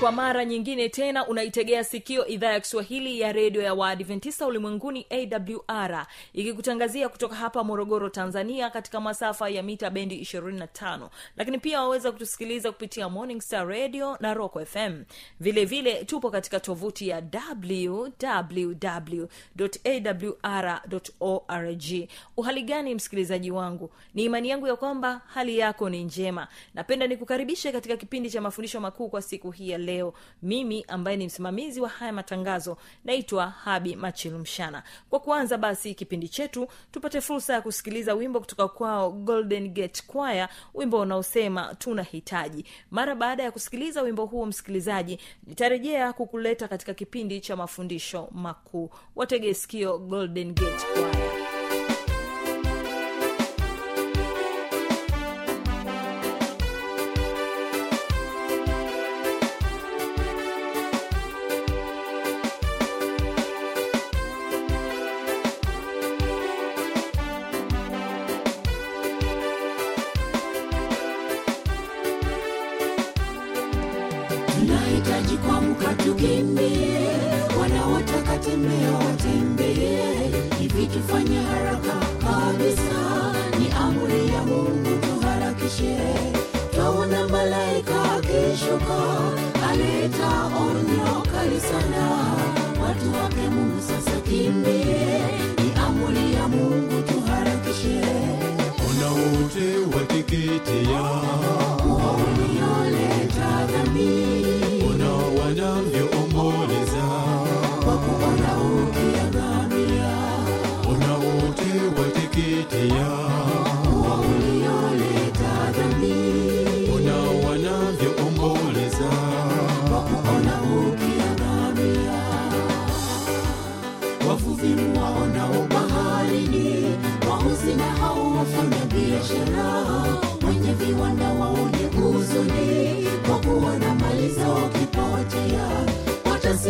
kwa mara nyingine tena unaitegea sikio idhaa ya kiswahili ya redio ya waadventista ulimwenguni awr ikikutangazia kutoka hapa morogoro tanzania katika masafa ya mita bendi 25 lakini pia waweza kutusikiliza kupitia morning star radio na rock fm vile vile tupo katika tovuti ya www.awr.org uhali gani msikilizaji wangu? Ni imani yangu ya kwamba hali yako ni njema. Napenda nikukaribishe katika kipindi cha mafundisho makuu kwa siku hii ya leo. Mimi ambaye ni msimamizi wa haya matangazo naitwa habi machilumshana kwa kuanza basi kipindi chetu tupate fursa ya kusikiliza wimbo kutoka kwao golden gate choir wimbo unaosema tunahitaji. Mara baada ya kusikiliza wimbo huo msikilizaji nitarejea kukuleta katika kipindi cha mafundisho makuu. Wategeskio golden gate choir wote wateketea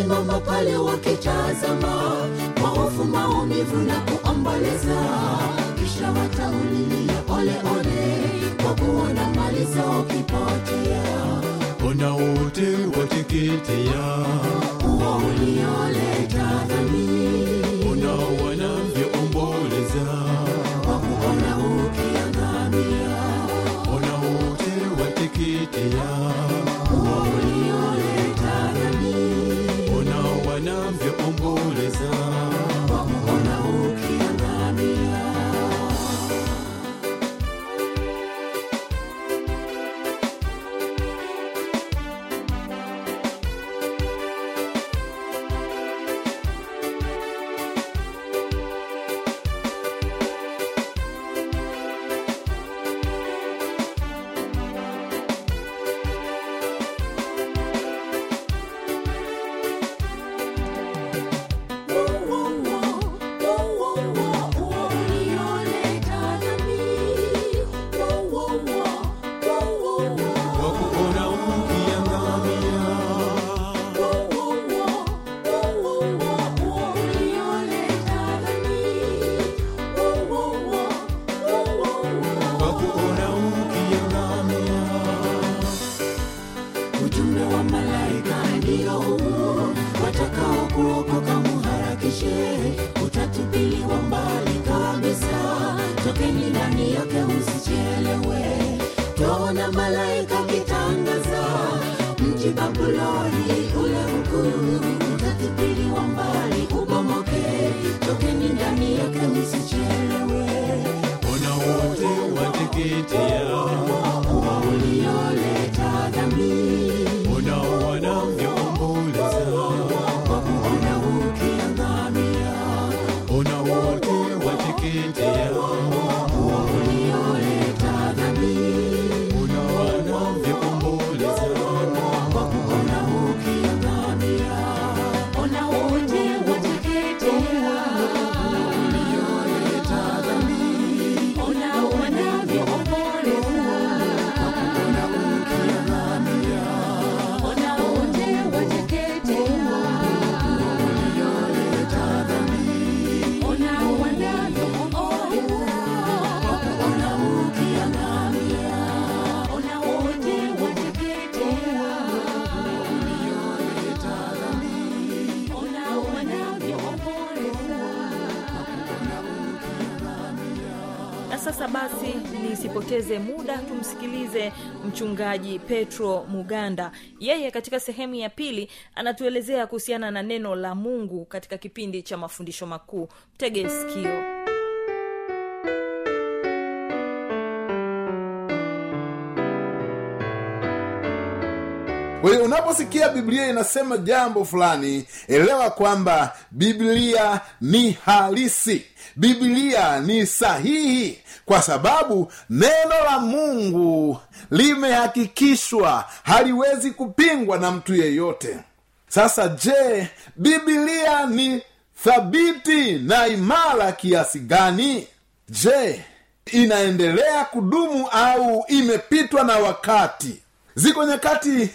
watasimama pale wakitazama kwa hofu maumivu na kuomboleza. Kisha wataulilia ole ole. Kwa kuona mali zao kipotea ona wote wateketea uo kwa nisipoteze muda tumsikilize mchungaji petro muganda. Yeye katika sehemu ya pili anatuelezea kuhusiana na neno la mungu katika kipindi cha mafundisho makuu. Mtege sikio unaposikia biblia inasema jambo fulani elewa kwamba biblia ni halisi. Biblia ni sahihi kwa sababu neno la mungu limehakikishwa haliwezi kupingwa na mtu yeyote. Sasa je biblia ni thabiti na imara kiasi gani? Je inaendelea kudumu au imepitwa na wakati? Ziko nyakati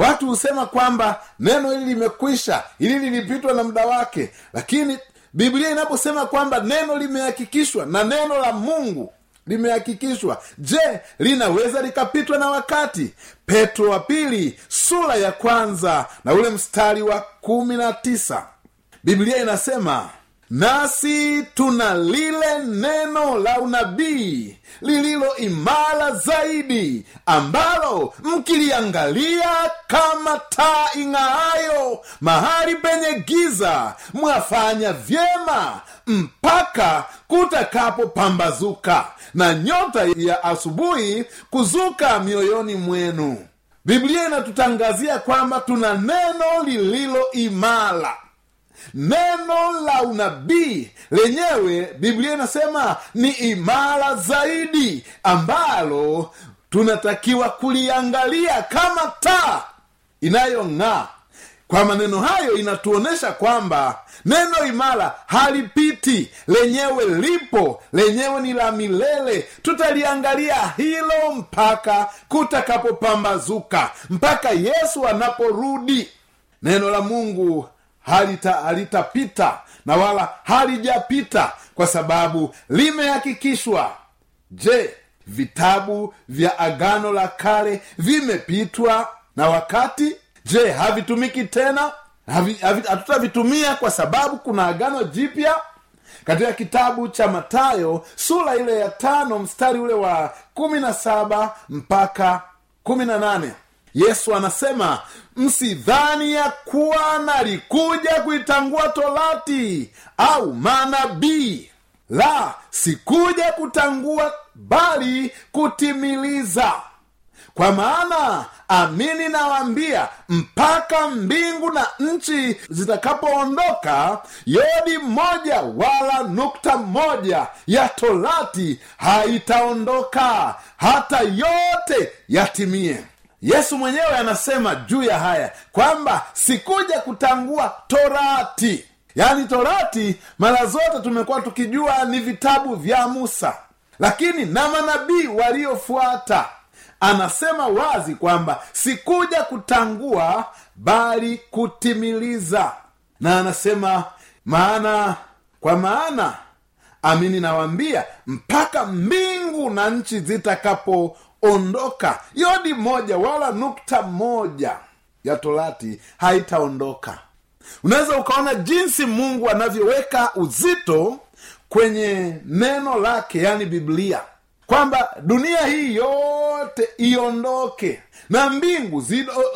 watu husema kwamba neno hili limekwisha hili lilipitwa na muda wake. Lakini biblia inaposema kwamba neno limehakikishwa na neno la mungu limehakikishwa je linaweza likapitwa na wakati? Petro wa pili sura ya kwanza na ule mstari wa kumi na tisa. Biblia inasema nasi tuna lile neno la unabii lililo imara zaidi ambalo mkiliangalia kama taa ing'aayo mahali penye giza mwafanya vyema mpaka kutakapopambazuka na nyota ya asubuhi kuzuka mioyoni mwenu. Biblia inatutangazia kwamba tuna neno lililo imara neno la unabii lenyewe biblia inasema ni imara zaidi ambalo tunatakiwa kuliangalia kama taa inayong'aa. Kwa maneno hayo inatuonyesha kwamba neno imara halipiti lenyewe lipo lenyewe ni la milele. Tutaliangalia hilo mpaka kutakapopambazuka mpaka yesu anaporudi. Neno la mungu halita halitapita na wala halijapita kwa sababu limehakikishwa. Je vitabu vya agano la kale vimepitwa na wakati? Je havitumiki tena? Hatutavitumia havi- kwa sababu kuna agano jipya? Katika kitabu cha matayo sura ile ya tano mstari ule wa kumi na saba mpaka kumi na nane yesu anasema msidhani ya kuwa nalikuja kuitangua torati au manabii. La sikuja kutangua bali kutimiliza. Kwa maana amini nawaambia mpaka mbingu na nchi zitakapoondoka yodi moja wala nukta moja ya torati haitaondoka hata yote yatimie yesu mwenyewe anasema juu ya haya kwamba sikuja kutangua torati. Yaani torati mara zote tumekuwa tukijua ni vitabu vya musa. Lakini na manabii waliofuata anasema wazi kwamba sikuja kutangua bali kutimiliza. Na anasema maana kwa maana amini nawambia mpaka mbingu na nchi zitakapoondoka yodi moja wala nukta moja ya torati haitaondoka. Unaweza ukaona jinsi mungu anavyoweka uzito kwenye neno lake yani biblia. Kwamba dunia hii yote iondoke. Na mbingu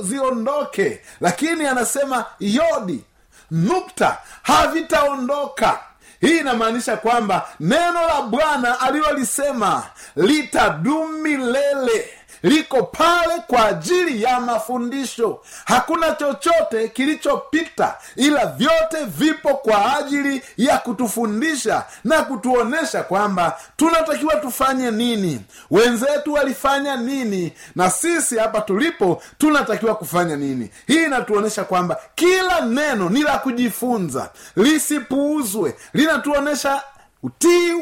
ziondoke. Lakini anasema yodi nukta havitaondoka hii inamaanisha kwamba neno la bwana alilolisema litadumu milele liko pale kwa ajili ya mafundisho. Hakuna chochote kilichopita ila vyote vipo kwa ajili ya kutufundisha na kutuonyesha kwamba tunatakiwa tufanye nini. Wenzetu walifanya nini na sisi hapa tulipo tunatakiwa kufanya nini. Hii inatuonyesha kwamba kila neno ni la kujifunza. Lisipuuzwe. Linatuonyesha utii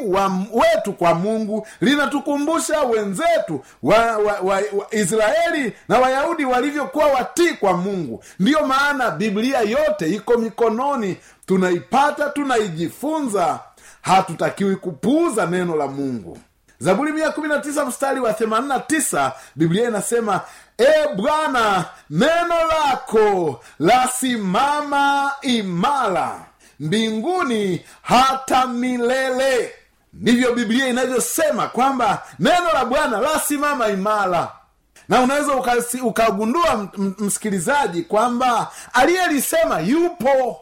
wetu kwa mungu linatukumbusha wenzetu wa, wa, wa, wa israeli na wayahudi walivyokuwa watii kwa mungu. Ndiyo maana biblia yote iko mikononi. Tunaipata tunaijifunza. Hatutakiwi kupuuza neno la mungu. Zaburi mstari wa themanini na tisa biblia inasema e bwana neno lako lasimama imara mbinguni hata milele. Ndivyo biblia inavyosema kwamba neno la bwana lasimama imara. Na unaweza ukagundua msikilizaji kwamba aliyelisema yupo.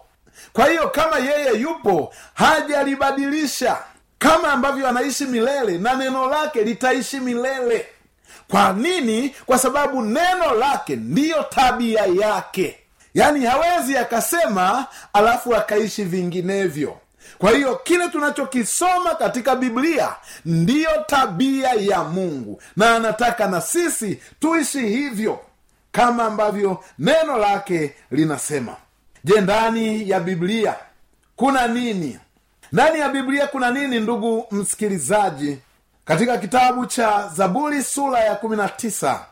Kwa hiyo kama yeye yupo hajalibadilisha. Kama ambavyo anaishi milele na neno lake litaishi milele. Kwa nini? Kwa sababu neno lake ndiyo tabia yake yaani hawezi akasema alafu akaishi vinginevyo. Kwa hiyo kile tunachokisoma katika biblia ndiyo tabia ya mungu. Na anataka na sisi tuishi hivyo kama ambavyo neno lake linasema. Je ndani ya biblia kuna nini? Ndani ya biblia kuna nini ndugu msikilizaji? Katika kitabu cha zaburi sura ya kumi na tisa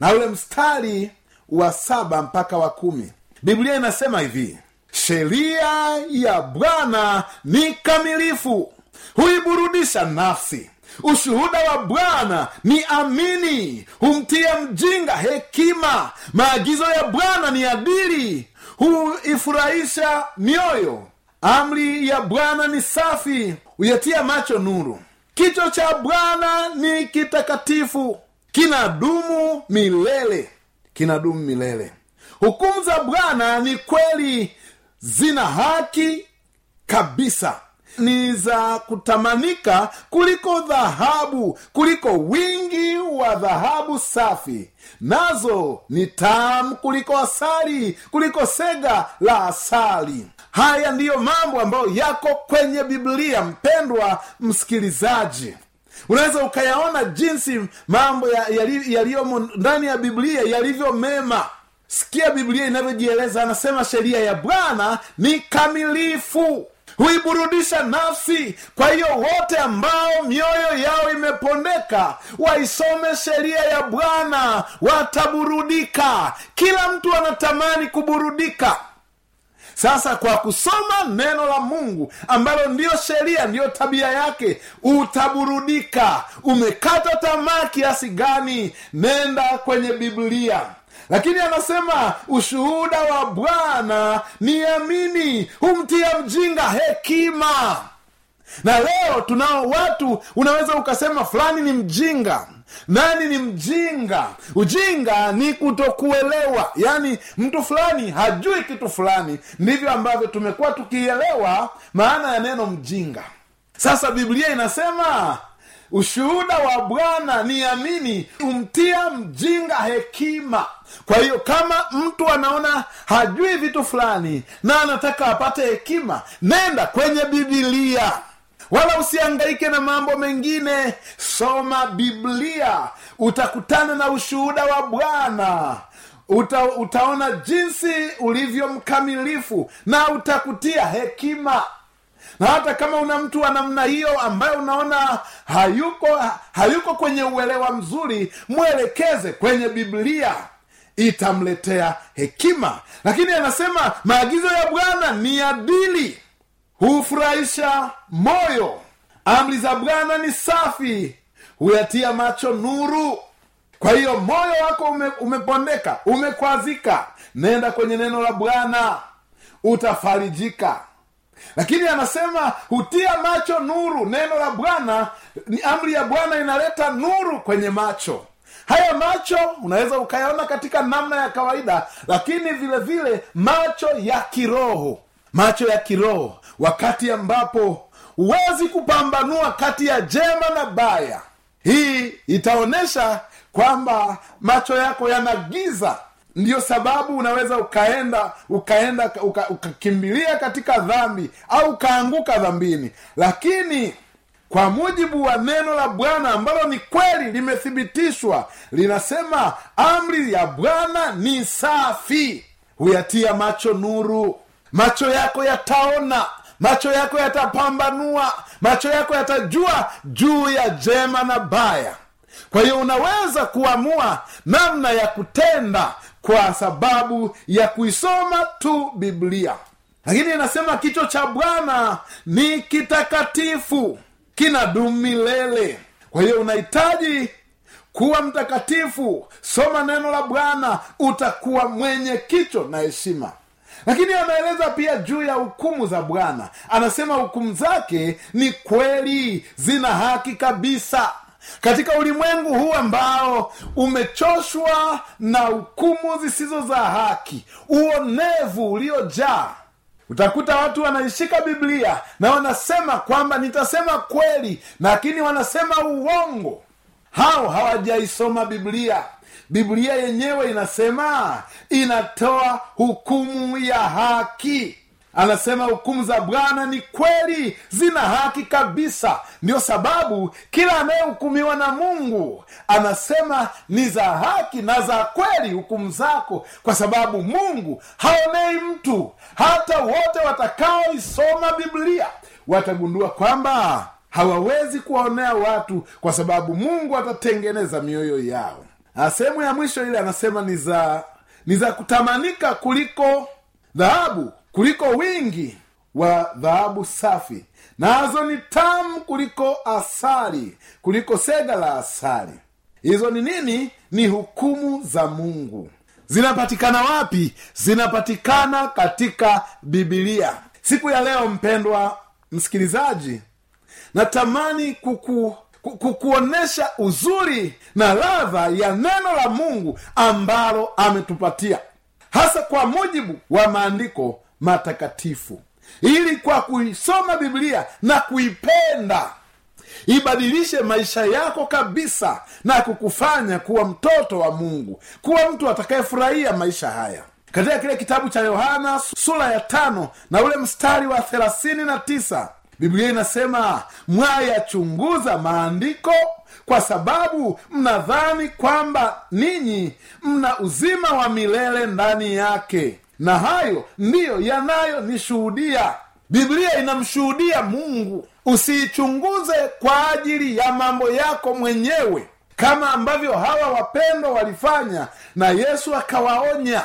na ule mstari wa saba mpaka wa kumi biblia inasema hivi sheria ya bwana ni kamilifu huiburudisha nafsi. Ushuhuda wa bwana ni amini humtia mjinga hekima. Maagizo ya bwana ni adili huifurahisha mioyo. Amri ya bwana ni safi huyatia macho nuru. Kicho cha bwana ni kitakatifu kinadumu milele kinadumu milele hukumu za bwana ni kweli zina haki kabisa. Ni za kutamanika kuliko dhahabu kuliko wingi wa dhahabu safi. Nazo ni tamu kuliko asali kuliko sega la asali. Haya ndiyo mambo ambayo yako kwenye biblia mpendwa msikilizaji. Unaweza ukayaona jinsi mambo yaliyomo ya, ndani ya biblia yalivyo mema sikia biblia inavyojieleza anasema sheria ya bwana ni kamilifu huiburudisha nafsi. Kwa hiyo wote ambao mioyo yao imepondeka waisome sheria ya bwana wataburudika. Kila mtu anatamani kuburudika. Sasa kwa kusoma neno la mungu ambalo ndiyo sheria ndiyo tabia yake utaburudika. Umekata tamaa kiasi gani? Nenda kwenye biblia lakini anasema ushuhuda wa bwana ni amini humtia mjinga hekima. Na leo tunao watu unaweza ukasema fulani ni mjinga. Nani ni mjinga? Ujinga ni kutokuelewa. Yaani mtu fulani hajui kitu fulani. Ndivyo ambavyo tumekuwa tukielewa maana ya neno mjinga. Sasa biblia inasema ushuhuda wa bwana ni amini humtia mjinga hekima. Kwa hiyo kama mtu anaona hajui vitu fulani na anataka apate hekima nenda kwenye bibilia wala usiangaike na mambo mengine. Soma biblia. Utakutana na ushuhuda wa bwana. Uta, utaona jinsi ulivyo mkamilifu na utakutia hekima na hata kama una mtu wa namna hiyo ambaye unaona hayuko hayuko kwenye uelewa mzuri mwelekeze kwenye biblia itamletea hekima. Lakini anasema maagizo ya bwana ni adili hufurahisha moyo. Amri za bwana ni safi huyatia macho nuru. Kwa hiyo moyo wako ume, umepondeka umekwazika. Nenda kwenye neno la bwana utafarijika lakini anasema hutia macho nuru. Neno la bwana ni amri ya bwana inaleta nuru kwenye macho. Haya macho unaweza ukayaona katika namna ya kawaida lakini vile vile macho ya kiroho. Macho ya kiroho wakati ambapo huwezi kupambanua kati ya jema na baya. Hii itaonyesha kwamba macho yako yana giza ndiyo sababu unaweza ukaenda ukaenda uka- ukakimbilia katika dhambi au ukaanguka dhambini. Lakini kwa mujibu wa neno la bwana ambalo ni kweli limethibitishwa linasema amri ya bwana ni safi. Huyatia macho nuru. Macho yako yataona. Macho yako yatapambanua. Macho yako yatajua juu ya jema na baya. Kwa hiyo unaweza kuamua namna ya kutenda kwa sababu ya kuisoma tu biblia. Lakini inasema kichwa cha bwana ni kitakatifu kinadumu milele kwa hiyo unahitaji kuwa mtakatifu. Soma neno la bwana utakuwa mwenye kicho na heshima. Lakini anaeleza pia juu ya hukumu za bwana. Anasema hukumu zake ni kweli zina haki kabisa katika ulimwengu huu ambao umechoshwa na hukumu zisizo za haki uonevu uliojaa utakuta watu wanaishika biblia na wanasema kwamba nitasema kweli lakini wanasema uongo. Hao hawajaisoma biblia. Biblia yenyewe inasema inatoa hukumu ya haki anasema hukumu za bwana ni kweli zina haki kabisa. Ndio sababu kila anayehukumiwa na mungu anasema ni za haki na za kweli hukumu zako kwa sababu mungu haonei mtu. Hata wote watakaoisoma biblia watagundua kwamba hawawezi kuwaonea watu kwa sababu mungu atatengeneza mioyo yao. Sehemu ya mwisho ile anasema ni za ni za kutamanika kuliko dhahabu kuliko wingi wa dhahabu safi. Nazo ni tamu kuliko asali kuliko sega la asali. Hizo ni nini? Ni hukumu za mungu. Zinapatikana wapi? Zinapatikana katika bibilia siku ya leo mpendwa msikilizaji natamani kuku ku- kukuonyesha uzuri na ladha ya neno la mungu ambalo ametupatia. Hasa kwa mujibu wa maandiko matakatifu. Ili kwa kuisoma biblia na kuipenda ibadilishe maisha yako kabisa na kukufanya kuwa mtoto wa mungu kuwa mtu atakayefurahia maisha haya. Katika kile kitabu cha yohana sura ya tano na ule mstari wa thelathini na tisa biblia inasema mwayachunguza maandiko kwa sababu mnadhani kwamba ninyi mna uzima wa milele ndani yake na hayo ndiyo yanayonishuhudia biblia inamshuhudia mungu. Usiichunguze kwa ajili ya mambo yako mwenyewe kama ambavyo hawa wapendwa walifanya na yesu akawaonya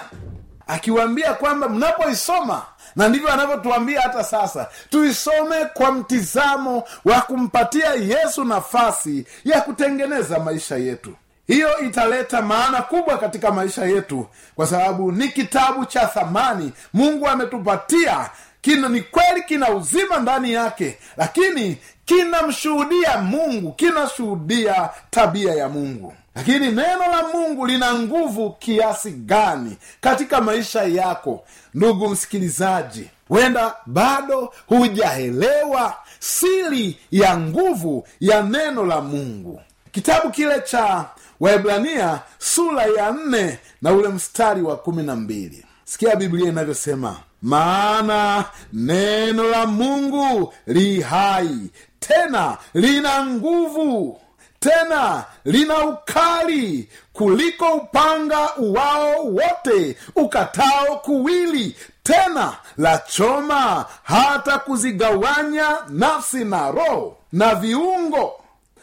akiwaambia kwamba mnapoisoma na ndivyo anavyotuambia hata sasa tuisome kwa mtizamo wa kumpatia yesu nafasi ya kutengeneza maisha yetu hiyo italeta maana kubwa katika maisha yetu kwa sababu ni kitabu cha thamani. Mungu ametupatia kina ni kweli kina uzima ndani yake lakini kinamshuhudia mungu kinashuhudia tabia ya mungu. Lakini neno la mungu lina nguvu kiasi gani katika maisha yako? Ndugu msikilizaji wenda bado hujaelewa siri ya nguvu ya neno la mungu. Kitabu kile cha waebrania sura ya nne na ule mstari wa kumi na mbili. Sikia biblia inavyosema maana neno la mungu li hai tena lina nguvu tena lina ukali kuliko upanga uwao wote ukatao kuwili tena la choma hata kuzigawanya nafsi na roho na viungo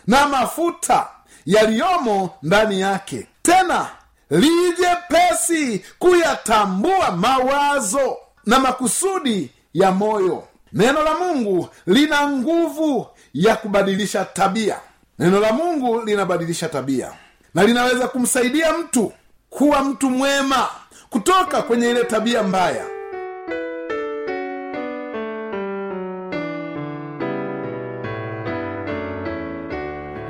na mafuta yaliyomo ndani yake. Tena lije pesi kuyatambua mawazo na makusudi ya moyo. Neno la mungu lina nguvu ya kubadilisha tabia. Neno la mungu linabadilisha tabia. Na linaweza kumsaidia mtu kuwa mtu mwema kutoka kwenye ile tabia mbaya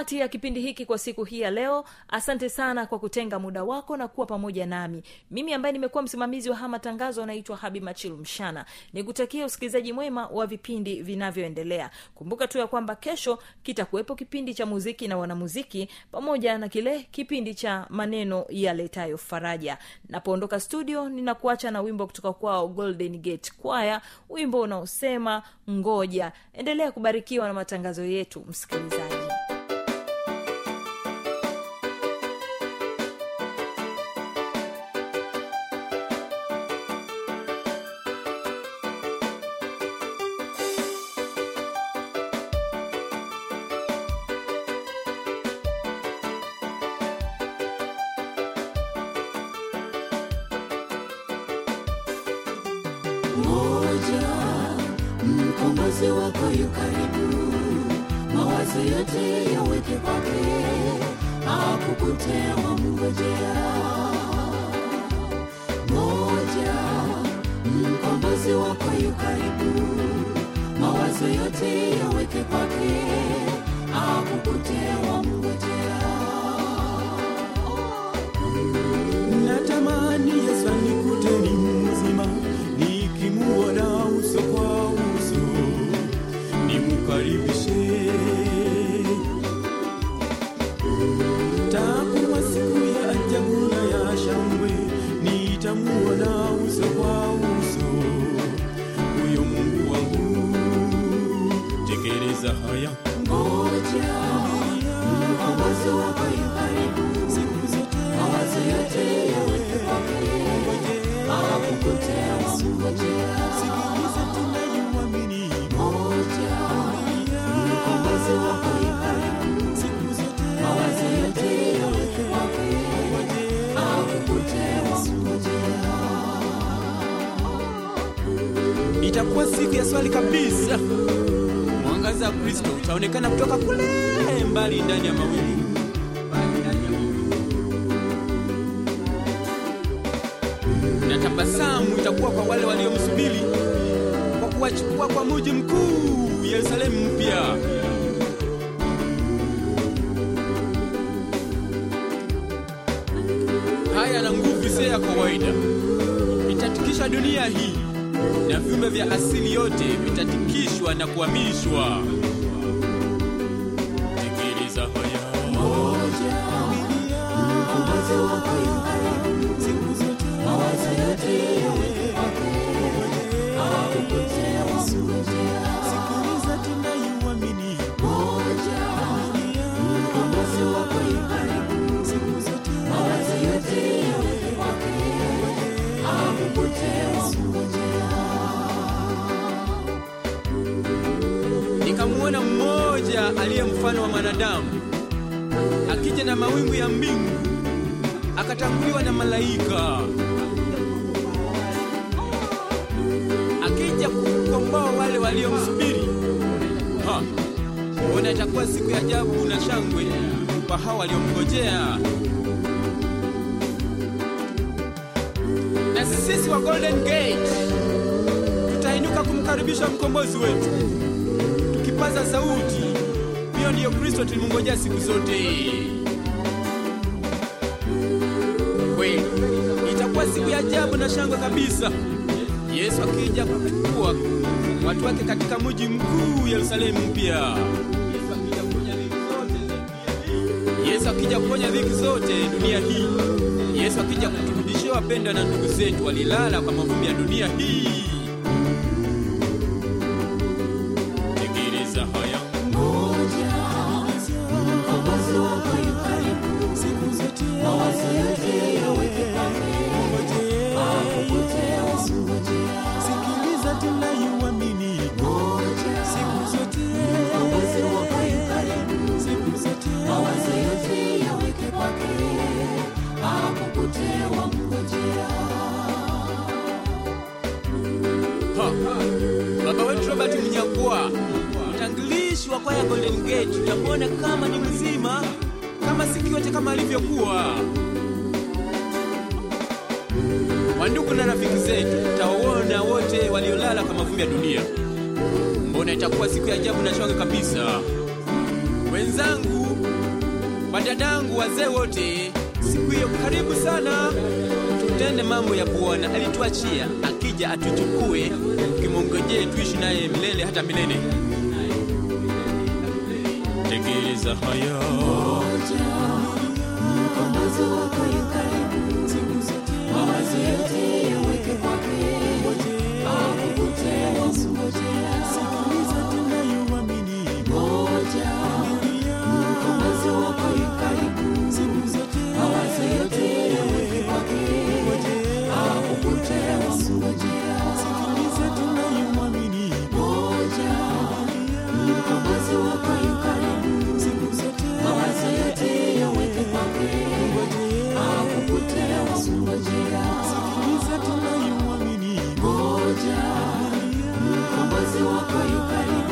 tamati ya kipindi hiki kwa siku hii ya leo. Asante sana kwa kutenga muda wako na kuwa pamoja nami. Mimi ambaye nimekuwa msimamizi wa haya matangazo anaitwa habi machilu mshana. Nikutakia usikilizaji mwema wa vipindi vinavyoendelea. Kumbuka tu ya kwamba kesho kitakuwepo kipindi cha muziki na wanamuziki pamoja na kile kipindi cha maneno yaletayo faraja. Napoondoka studio ninakuacha na wimbo kutoka kwao golden gate kwaya wimbo unaosema ngoja. Endelea kubarikiwa na matangazo yetu msikilizaji moja mkombozi wako yu karibu. Mawazo yote yaweke kwake. Akukutea wamngojea. Moja mkombozi wako yu karibu. Mawazo yote yaweke kwake. Akukutea wamngojea tabasamu itakuwa kwa wale waliomsubiri kwa kuwachukua kwa muji mkuu yerusalemu mpya haya na nguvu isiyo ya kawaida itatikisha dunia hii na viumbe vya asili yote vitatikishwa na kuhamishwa. Mmoja aliye mfano wa mwanadamu akija na mawingu ya mbingu, akatanguliwa na malaika akija kukomboa wale waliomsubiri. Mbona itakuwa siku ya ajabu na shangwe kwa hao waliomngojea. Na sisi wa Golden Gate tutainuka kumkaribisha mkombozi wetu tukipaza sauti ndiyo kristo tulimngojea siku zote. Kweli itakuwa siku ya ajabu na shangwe kabisa. Yesu akija kuchukua watu wake katika mji mkuu yerusalemu mpya. Yesu akija kuponya dhiki zote dunia hii. Yesu akija kuturudishia wapendwa na ndugu zetu walilala kwa mavumbi ya dunia hii robert mnyakwa mtangilishi wa kwaya golden gate utamuona kama ni mzima kama siku yote kama alivyokuwa. Wandugu na rafiki zetu tawaona wote waliolala kwa mavumbi ya dunia. Mbona itakuwa siku ya ajabu na shwanga kabisa. Wenzangu wadadangu wazee wote siku hiyo karibu sana tutende mambo ya bwana alituachia akija atuchukue kimongojee tuishi naye milele hata milele tekeleza haya Mkombozi wako yu karibu. Mawazo yote yaweke kwake. akukute usingojea. Mkombozi wako